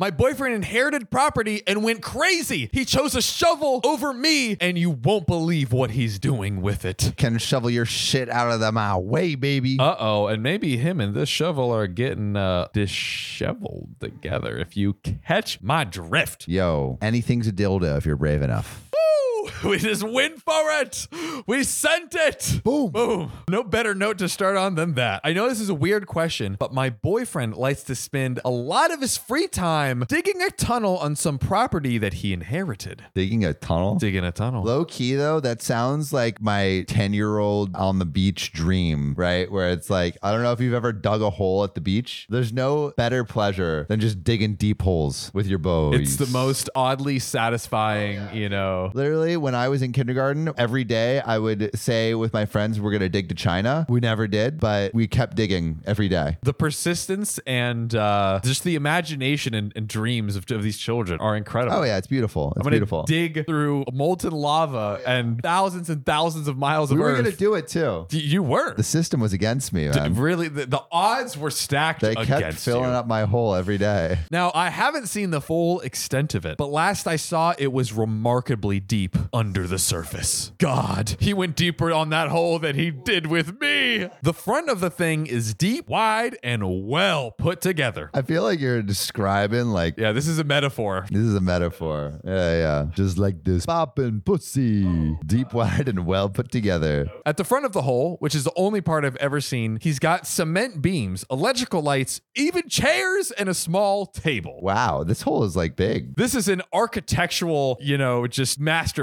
My boyfriend inherited property and went crazy. He chose a shovel over me, and you won't believe what he's doing with it. Can shovel your shit out of the my way, baby. Uh oh, and maybe him and this shovel are getting uh, disheveled together. If you catch my drift. Yo, anything's a dildo if you're brave enough. We just went for it. We sent it. Boom. Boom. No better note to start on than that. I know this is a weird question, but my boyfriend likes to spend a lot of his free time digging a tunnel on some property that he inherited. Digging a tunnel. Digging a tunnel. Low key though, that sounds like my 10 year old on the beach dream, right? Where it's like, I don't know if you've ever dug a hole at the beach. There's no better pleasure than just digging deep holes with your bow. It's the most oddly satisfying, oh, you know. Literally, when I was in kindergarten, every day I would say with my friends, we're going to dig to China. We never did, but we kept digging every day. The persistence and uh, just the imagination and, and dreams of, of these children are incredible. Oh, yeah, it's beautiful. It's I'm beautiful. dig through molten lava and thousands and thousands of miles we of were going to do it too. Y- you were. The system was against me, man. really, the, the odds were stacked They kept filling you. up my hole every day. Now, I haven't seen the full extent of it, but last I saw it was remarkably deep under the surface. God, he went deeper on that hole than he did with me. The front of the thing is deep, wide, and well put together. I feel like you're describing like Yeah, this is a metaphor. This is a metaphor. Yeah, yeah. Just like this. Poppin' pussy. Deep, wide, and well put together. At the front of the hole, which is the only part I've ever seen, he's got cement beams, electrical lights, even chairs, and a small table. Wow, this hole is like big. This is an architectural, you know, just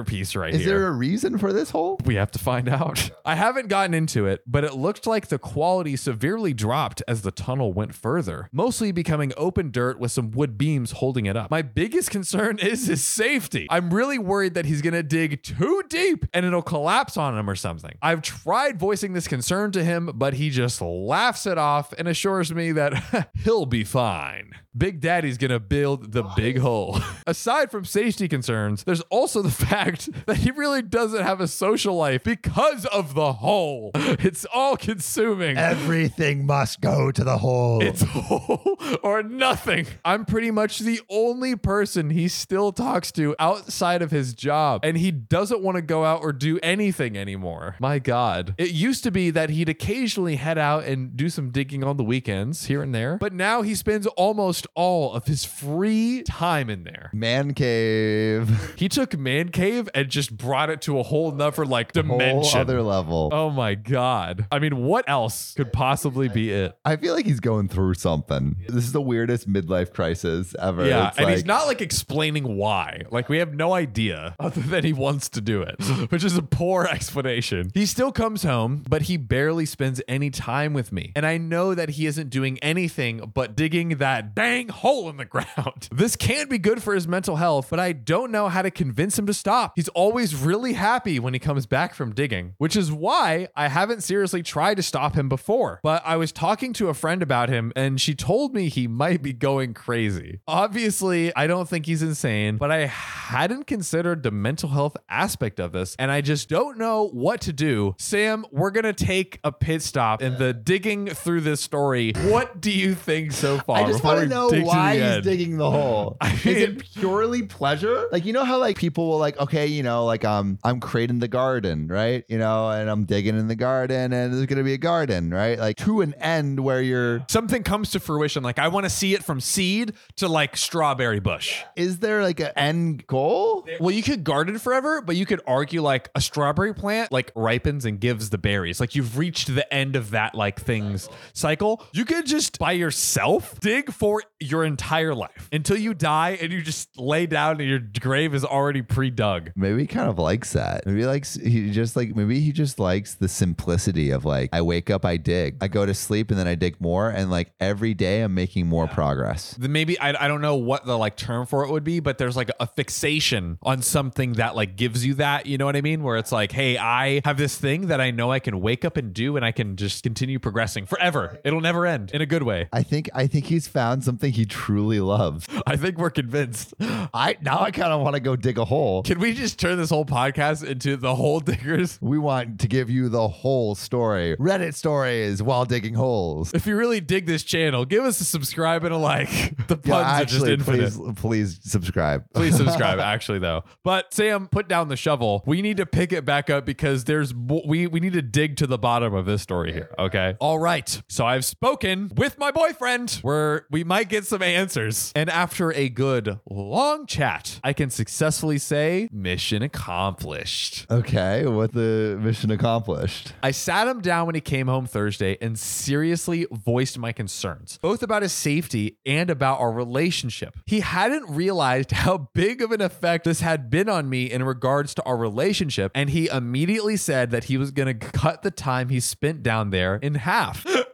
masterpiece right Is here. there a reason for this hole? we have to find out. I haven't gotten into it, but it looked like the quality severely dropped as the tunnel went further, mostly becoming open dirt with some wood beams holding it up. My biggest concern is his safety. I'm really worried that he's gonna dig too deep and it'll collapse on him or something. I've tried voicing this concern to him, but he just laughs it off and assures me that he'll be fine. Big Daddy's gonna build the big hole. Aside from safety concerns, there's also the fact that he really doesn't have a social life because of the hole. It's all consuming. Everything must go to the hole. It's whole or nothing. I'm pretty much the only person he still talks to outside of his job, and he doesn't want to go out or do anything anymore. My God. It used to be that he'd occasionally head out and do some digging on the weekends here and there, but now he spends almost all of his free time in there. Man cave. He took Man Cave and just brought it to a whole nother like Whole dimension. other level. Oh my God. I mean, what else could possibly be it? I feel like he's going through something. This is the weirdest midlife crisis ever. Yeah, It's and he's not like explaining why. Like we have no idea other than he wants to do it, which is a poor explanation. He still comes home, but he barely spends any time with me. And I know that he isn't doing anything but digging that dang hole in the ground. This can be good for his mental health, but I don't know how to convince him to stop. He's always really happy when he comes back from digging, which is why I haven't seriously tried to stop him before. But I was talking to a friend about him and she told me he might be going crazy. Obviously, I don't think he's insane, but I hadn't considered the mental health aspect of this and I just don't know what to do. Sam, we're going to take a pit stop in the digging through this story. What do you think so far? I just want to know to why he's end? digging the hole. I is it purely pleasure? Like you know how like people will like, okay, you know, like um, I'm creating the garden, right? You know, and I'm digging in the garden, and there's gonna be a garden, right? Like to an end where you're. something comes to fruition like i want to see it from seed to like strawberry bush Is there like an end goal? well you could garden forever but you could argue like a strawberry plant like ripens and gives the berries like you've reached the end of that like things cycle you could just by yourself dig for your entire life until you die and you just lay down and your grave is already pre-dug Maybe he kind of likes that. Maybe he likes he just like maybe he just likes the simplicity of like I wake up, I dig, I go to sleep, and then I dig more, and like every day I'm making more progress. then maybe I, I don't know what the like term for it would be but there's like a fixation on something that like gives you that you know what i mean where it's like hey i have this thing that i know i can wake up and do and i can just continue progressing forever it'll never end in a good way I think I think he's found something he truly loves. i think we're convinced I now I kind of want to go dig a hole. can we just just turn this whole podcast into the hole diggers? We want to give you the whole story. Reddit stories while digging holes. If you really dig this channel, give us a subscribe and a like. The puns Yeah, are just actually, infinite. please, please subscribe. Please subscribe, actually, though. But Sam, put down the shovel. We need to pick it back up because there's we we need to dig to the bottom of this story here. Okay. All right. So I've spoken with my boyfriend, where we might get some answers. And after a good long chat, I can successfully say mission accomplished. Okay, what the mission accomplished? I sat him down when he came home Thursday and seriously voiced my concerns, both about his safety and about our relationship. He hadn't realized how big of an effect this had been on me in regards to our relationship, and he immediately said that he was going to cut the time he spent down there in half.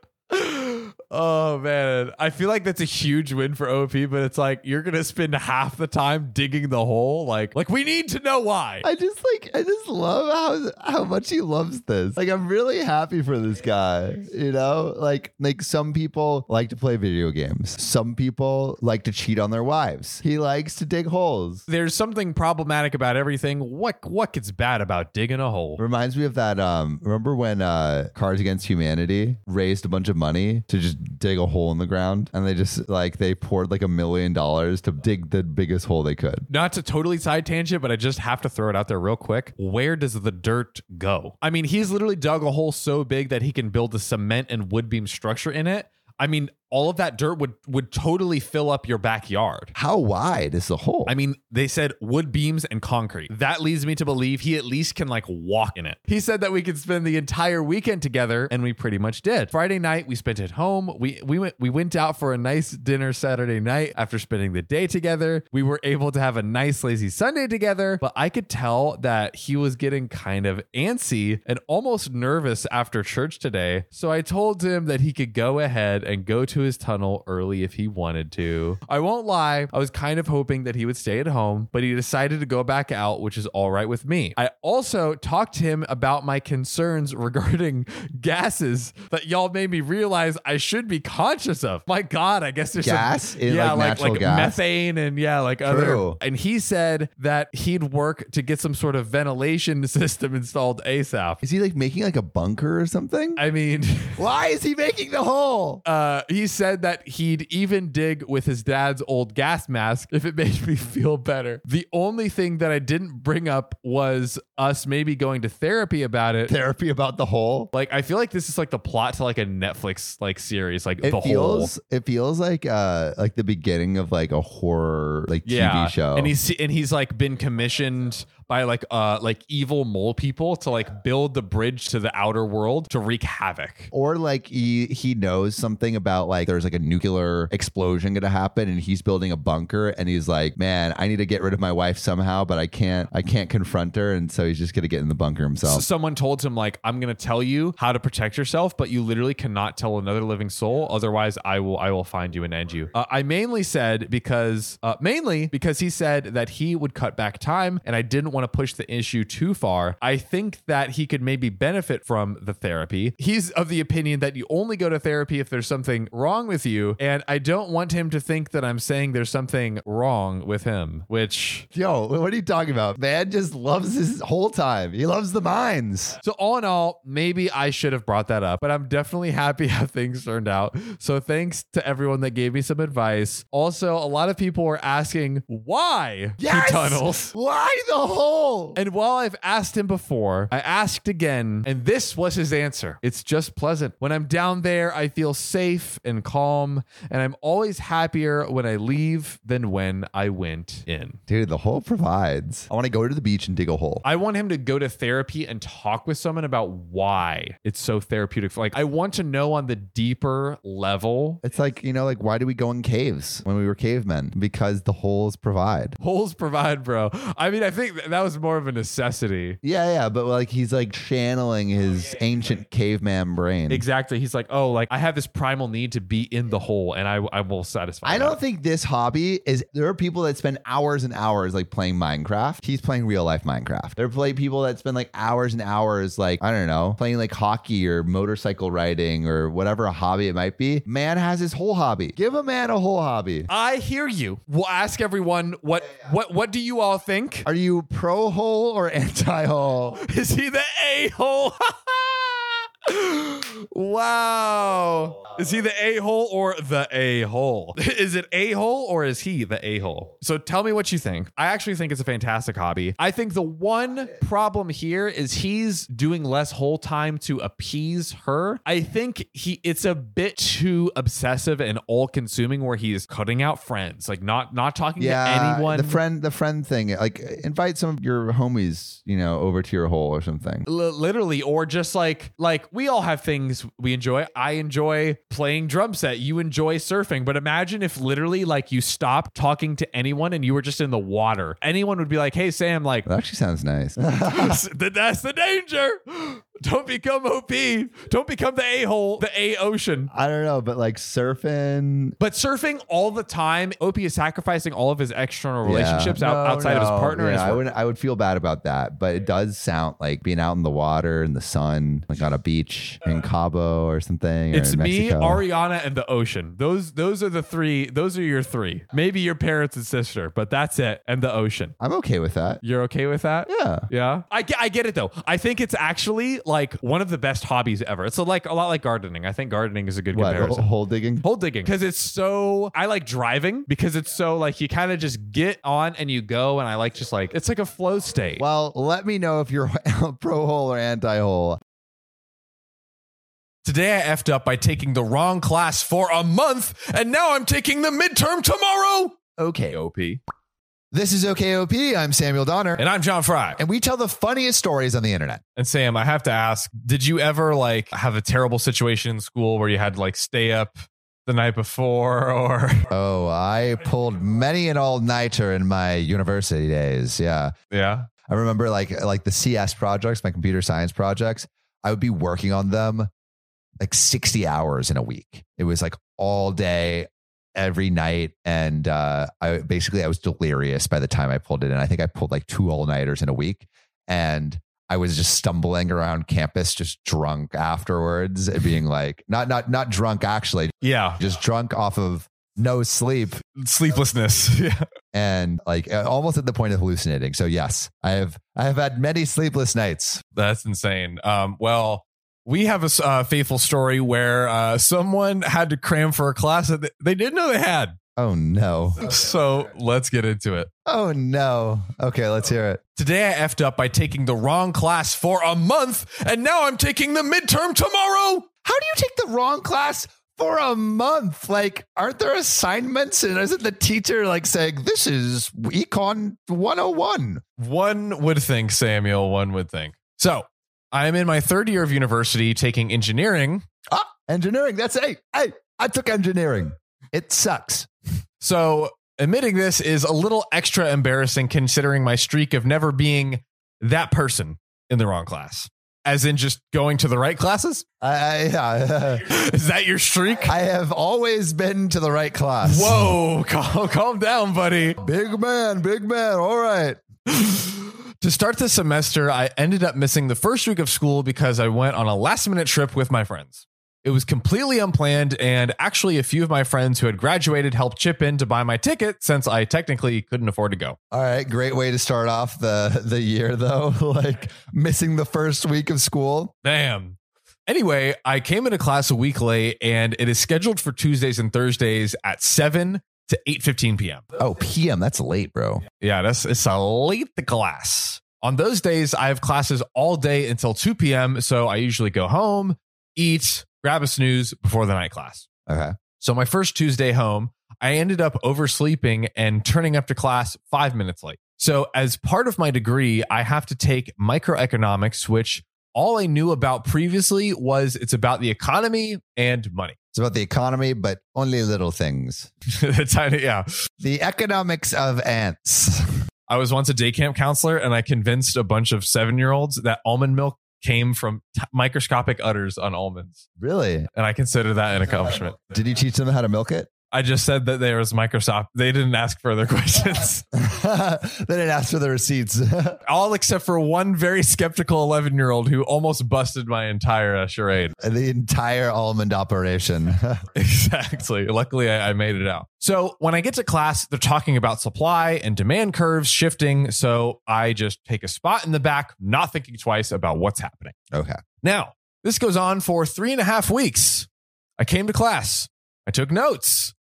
Oh man, I feel like that's a huge win for OP, but it's like you're gonna spend half the time digging the hole. Like, like we need to know why. I just like I just love how how much he loves this. Like I'm really happy for this guy. You know, like like some people like to play video games. Some people like to cheat on their wives. He likes to dig holes. There's something problematic about everything. What what gets bad about digging a hole? Reminds me of that. Um, remember when uh, Cards Against Humanity raised a bunch of money to just dig a hole in the ground, and they just like they poured like a million dollars to dig the biggest hole they could. Not to totally side tangent, but I just have to throw it out there real quick. Where does the dirt go? I mean, he's literally dug a hole so big that he can build a cement and wood beam structure in it. I mean, all of that dirt would would totally fill up your backyard. How wide is the hole? I mean, they said wood beams and concrete. That leads me to believe he at least can like walk in it. He said that we could spend the entire weekend together, and we pretty much did. Friday night we spent at home. We we went we went out for a nice dinner Saturday night after spending the day together. We were able to have a nice lazy Sunday together, but I could tell that he was getting kind of antsy and almost nervous after church today. So I told him that he could go ahead and go to his tunnel early if he wanted to. I won't lie, I was kind of hoping that he would stay at home, but he decided to go back out, which is all right with me. I also talked to him about my concerns regarding gases that y'all made me realize I should be conscious of. My God, I guess there's some- Gas? In, yeah, like, like like gas? methane and yeah, like other. True. And he said that he'd work to get some sort of ventilation system installed ASAP. is he like making like a bunker or something? I mean. Why is he making the hole? Uh, he said that he'd even dig with his dad's old gas mask if it made me feel better. The only thing that I didn't bring up was us maybe going to therapy about it. Therapy about the hole. Like I feel like this is like the plot to like a Netflix like series, like It the feels whole. it feels like uh like the beginning of like a horror like Yeah, TV show. and he's and he's like been commissioned by like uh like evil mole people to like build the bridge to the outer world to wreak havoc. or like he he knows something about like there's like a nuclear explosion gonna happen and he's building a bunker and he's like man i need to get rid of my wife somehow but i can't i can't confront her and so he's just gonna get in the bunker So himself someone told him like I'm going to tell you how to protect yourself, but you literally cannot tell another living soul. Otherwise, I will I will find you and end you. Uh, I mainly said because uh, mainly because he said that he would cut back time, and I didn't want to push the issue too far. I think that he could maybe benefit from the therapy. He's of the opinion that you only go to therapy if there's something wrong with you, and I don't want him to think that I'm saying there's something wrong with him, which yo what are you talking about man just loves his whole time he loves the mines So all in all, maybe I should have brought that up, but I'm definitely happy how things turned out. So thanks to everyone that gave me some advice. Also, a lot of people were asking why he tunnels. why the hole And while I've asked him before, I asked again, and this was his answer. It's just pleasant. When I'm down there, I feel safe and calm, and I'm always happier when I leave than when I went in. dude the hole provides i want to go to the beach and dig a hole I want him to go to therapy and talk with someone about why it's so therapeutic. Like, I want to know on the deeper level. It's like, you know, like why do we go in caves when we were cavemen? Because the holes provide. Holes provide, bro. I mean, I think that was more of a necessity. Yeah, yeah, but like he's like channeling his ancient caveman brain. Exactly. He's like, oh, like I have this primal need to be in the hole, and I, I will satisfy. I that. don't think this hobby is. There are people that spend hours and hours like playing Minecraft. He's playing real life Minecraft. There are play people that spend like hours and hours, like I don't know, playing like hockey or motorcycle riding or whatever a hobby it might be. Man has his whole hobby. Give a man a whole hobby. I hear you. We'll ask everyone what what what do you all think? Are you pro hole or anti hole? Is he the a hole? wow. Is he the a hole or the a hole? Is it a hole or is he the a hole? So tell me what you think. I actually think it's a fantastic hobby. I think the one problem here is he's doing less whole time to appease her. I think he it's a bit too obsessive and all consuming where he is cutting out friends, like not not talking to anyone. The friend, the friend thing. Like, invite some of your homies, you know, over to your hole or something. L- literally or just like like we all have things we enjoy i enjoy playing drum set you enjoy surfing but imagine if literally like you stopped talking to anyone and you were just in the water anyone would be like hey sam like That actually sounds nice. that's the danger don't become op don't become the a-hole the a ocean I don't know, but like surfing. but surfing all the time op is sacrificing all of his external relationships Yeah. out, No, outside of his partner Yeah, his I would I would feel bad about that, but it does sound like being out in the water in the sun, like on a beach in Cabo or something. or It's in me, Mexico. Ariana, and the ocean. Those those are the three. Those are your three. Maybe your parents and sister, but that's it. And the ocean. I'm okay with that. You're okay with that? Yeah. Yeah, I get, I get it though. I think it's actually like one of the best hobbies ever. It's like a lot like gardening. I think gardening is a good What comparison. hole digging? Hole digging because it's so. I like driving because it's so like you kind of just get on and you go, and I like just like it's like a flow state. Well, let me know if you're pro hole or anti hole. Today I effed up by taking the wrong class for a month, and now I'm taking the midterm tomorrow. Okay. OP. This is OKOP. I'm Samuel Donner, And I'm John Frye. and we tell the funniest stories on the internet. And Sam, I have to ask, did you ever like have a terrible situation in school where you had to like stay up the night before or Oh, I pulled many an all nighter in my university days. Yeah. yeah? I remember like like the CS projects, my computer science projects, I would be working on them like 60 hours in a week. It was like all day, every night. And uh I basically I was delirious by the time I pulled it in. I think I pulled like two all-nighters in a week. And I was just stumbling around campus, just drunk afterwards, and being like, not not not drunk actually, Yeah. just drunk off of no sleep Sleeplessness. yeah. and like almost at the point of hallucinating. So yes, I have I have had many sleepless nights. That's insane. Um, well, we have a uh, faithful story where uh, someone had to cram for a class that they- didn't know they had. Oh no. So let's get into it. Oh no. Okay, let's hear it. Today I effed up by taking the wrong class for a month, and now I'm taking the midterm tomorrow. How do you take the wrong class for a month? Like, aren't there assignments? And isn't the teacher like saying this is Econ 101? One would think, Samuel, one would think. So I am in my third year of university taking engineering. Ah, engineering. That's hey, hey, I took engineering. It sucks. So admitting this is a little extra embarrassing considering my streak of never being that person in the wrong class. As in just going to the right classes? I I, yeah, Is that your streak? I have always been to the right class. Whoa, calm, calm down, buddy. Big man, big man. All right. To start the semester, I ended up missing the first week of school because I went on a last minute trip with my friends. It was completely unplanned, and actually, a few of my friends who had graduated helped chip in to buy my ticket since I technically couldn't afford to go. All right, great way to start off the the year though, like missing the first week of school. Damn. Anyway, I came into class a week late, and it is scheduled for Tuesdays and Thursdays at 7 to 8.15 p.m. Oh, PM, that's late, bro. Yeah, that's it's a late class. On those days, I have classes all day until 2 p.m. So I usually go home, eat, grab a snooze before the night class. Okay. So my first Tuesday home, I ended up oversleeping and turning up to class five minutes late. So as part of my degree, I have to take microeconomics, which all I knew about previously was it's about the economy and money. It's about the economy, but only little things. the Tiny- yeah. The economics of ants. I was once a day camp counselor and I convinced a bunch of seven year olds that almond milk came from t- microscopic udders on almonds. Really? And I consider that an accomplishment. Did you teach them how to milk it? I just said that there was Microsoft. They didn't ask further questions. they didn't ask for the receipts. All except for one very skeptical 11 year old who almost busted my entire uh, charade. the entire almond operation. Exactly. Luckily, I, I made it out. So when I get to class, they're talking about supply and demand curves shifting. So I just take a spot in the back, not thinking twice about what's happening. okay. Now, this goes on for three and a half weeks. I came to class, I took notes,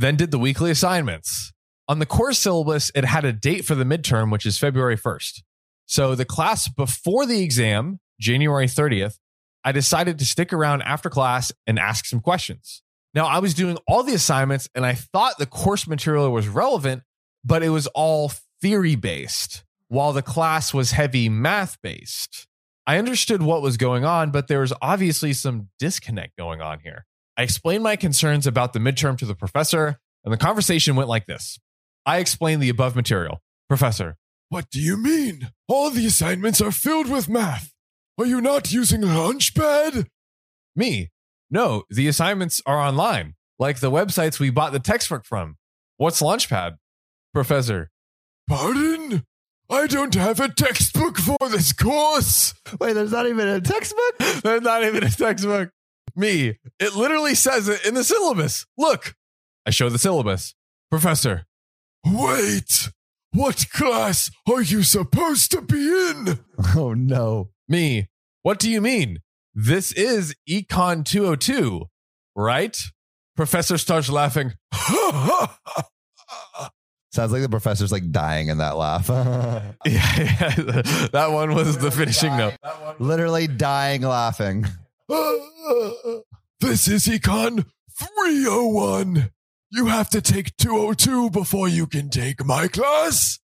then did the weekly assignments. On the course syllabus, it had a date for the midterm, which is February 1st. So the class before the exam, January 30th, I decided to stick around after class and ask some questions. Now, I was doing all the assignments and I thought the course material was relevant, but it was all theory based, while the class was heavy math based. I understood what was going on, but there was obviously some disconnect going on here. I explained my concerns about the midterm to the professor, and the conversation went like this. I explained the above material. Professor, what do you mean? All the assignments are filled with math. Are you not using Launchpad? Me, no, the assignments are online, like the websites we bought the textbook from. What's Launchpad? Professor, pardon? I don't have a textbook for this course. Wait, there's not even a textbook? There's not even a textbook. Me, it literally says it in the syllabus. Look, I show the syllabus. Professor, wait, what class are you supposed to be in? Oh no. Me, what do you mean? This is Econ 202, right? Professor starts laughing. Sounds like the professor's like dying in that laugh. yeah, yeah, that one was the finishing note. Literally dying laughing. This is Econ 301. You have to take 202 before you can take my class.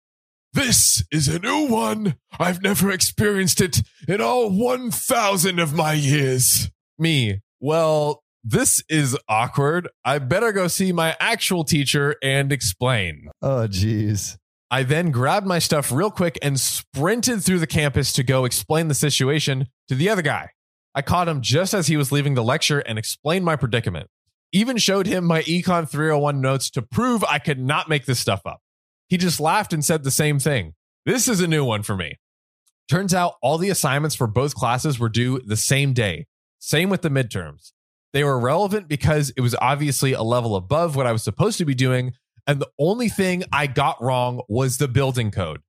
This is a new one. I've never experienced it in all 1,000 of my years. Me, well, this is awkward. I better go see my actual teacher and explain. Oh jeez. I then grabbed my stuff real quick and sprinted through the campus to go explain the situation to the other guy. I caught him just as he was leaving the lecture and explained my predicament. Even showed him my Econ 301 notes to prove I could not make this stuff up. He just laughed and said the same thing. This is a new one for me. Turns out all the assignments for both classes were due the same day. Same with the midterms. They were relevant because it was obviously a level above what I was supposed to be doing. And the only thing I got wrong was the building code.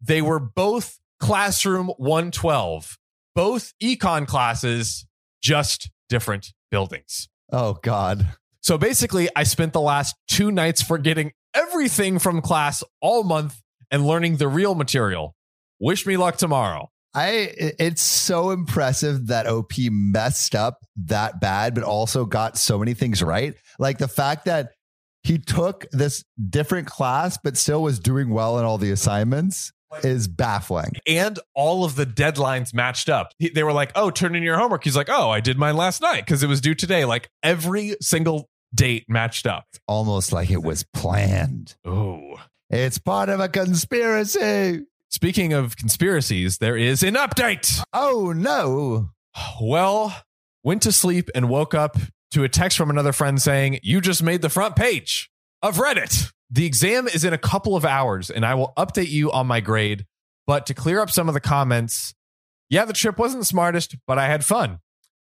They were both classroom 112, both econ classes, just different buildings. Oh God. So basically, I spent the last two nights forgetting everything from class all month and learning the real material. Wish me luck tomorrow. I it's so impressive that OP messed up that bad, but also got so many things right. Like the fact that he took this different class, but still was doing well in all the assignments is baffling. And all of the deadlines matched up. They were like, oh, turn in your homework. He's like, oh, I did mine last night because it was due today. Like every single date matched up. Almost like it was planned. Oh. It's part of a conspiracy. Speaking of conspiracies, there is an update. Oh no. Well, went to sleep and woke up to a text from another friend saying, You just made the front page of Reddit. The exam is in a couple of hours and I will update you on my grade. But to clear up some of the comments, yeah, the trip wasn't the smartest, but I had fun.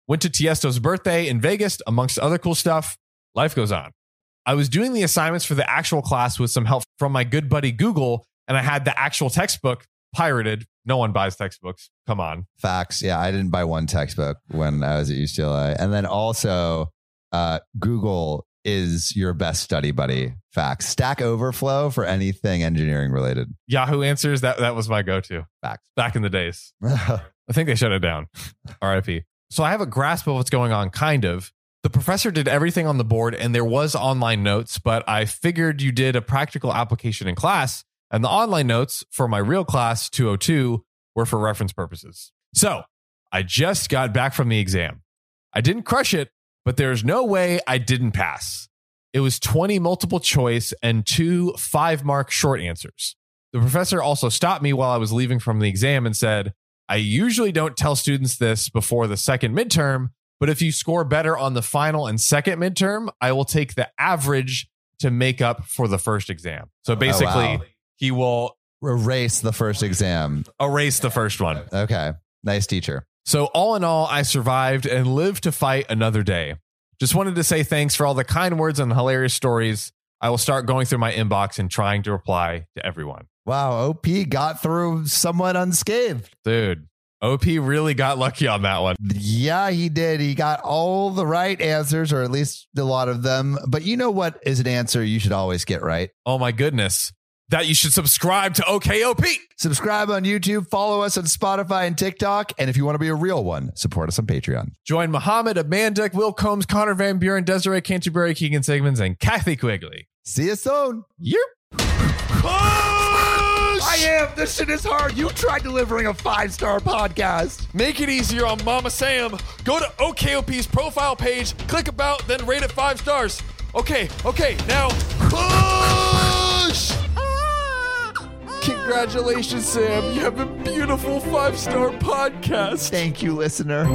Went to Tiesto's birthday in Vegas, amongst other cool stuff. Life goes on. I was doing the assignments for the actual class with some help from my good buddy Google, and I had the actual textbook pirated. No one buys textbooks. Come on. Facts. Yeah, I didn't buy one textbook when I was at UCLA. And then also, uh, Google is your best study buddy. Facts. Stack Overflow for anything engineering related. Yahoo Answers, that, that was my go to Facts. back in the days. I think they shut it down. RIP. So I have a grasp of what's going on, kind of. The professor did everything on the board and there was online notes, but I figured you did a practical application in class, and the online notes for my real class 202 were for reference purposes. So I just got back from the exam. I didn't crush it, but there's no way I didn't pass. It was 20 multiple choice and two five mark short answers. The professor also stopped me while I was leaving from the exam and said, I usually don't tell students this before the second midterm, But if you score better on the final and second midterm, I will take the average to make up for the first exam. So oh, basically, wow. he will Erase the first exam. erase the first one. Okay. Nice teacher. So, all in all, I survived and lived to fight another day. Just wanted to say thanks for all the kind words and hilarious stories. I will start going through my inbox and trying to reply to everyone. Wow. OP got through somewhat unscathed. Dude, OP really got lucky on that one. Yeah, he did. He got all the right answers, or at least a lot of them. But you know what is an answer you should always get right? Oh my goodness. That you should subscribe to OKOP. Subscribe on YouTube, follow us on Spotify and TikTok. And if you want to be a real one, support us on Patreon. Join Muhammad, Amanda, Will Combs, Connor Van Buren, Desiree Canterbury, Keegan Sigmans, and Kathy Quigley. See you soon. Yep. I am. This shit is hard. You tried delivering a five star podcast. Make it easier on Mama Sam. Go to OKOP's profile page, click about, then rate it five stars. Okay, okay, now push! Congratulations, Sam. You have a beautiful five star podcast. Thank you, listener.